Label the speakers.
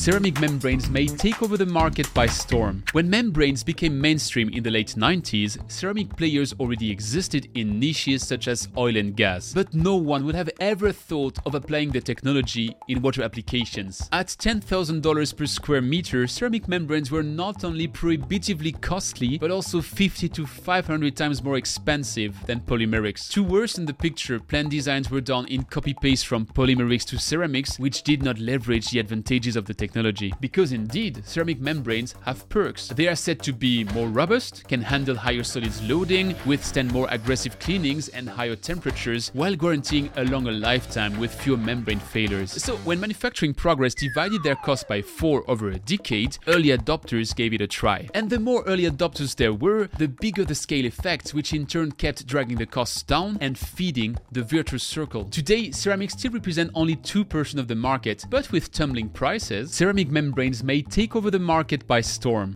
Speaker 1: ceramic membranes may take over the market by storm. When membranes became mainstream in the late 90s, ceramic players already existed in niches such as oil and gas, but no one would have ever thought of applying the technology in water applications. At $10,000 per square meter, ceramic membranes were not only prohibitively costly, but also 50 to 500 times more expensive than polymerics. To worsen the picture, plan designs were done in copy-paste from polymerics to ceramics, which did not leverage the advantages of the technology technology. Because indeed, ceramic membranes have perks. They are said to be more robust, can handle higher solids loading, withstand more aggressive cleanings and higher temperatures, while guaranteeing a longer lifetime with fewer membrane failures. So, when manufacturing progress divided their cost by 4 over a decade, early adopters gave it a try. And the more early adopters there were, the bigger the scale effects, which in turn kept dragging the costs down and feeding the virtuous circle. Today, ceramics still represent only 2% of the market, but with tumbling prices, ceramic membranes may take over the market by storm.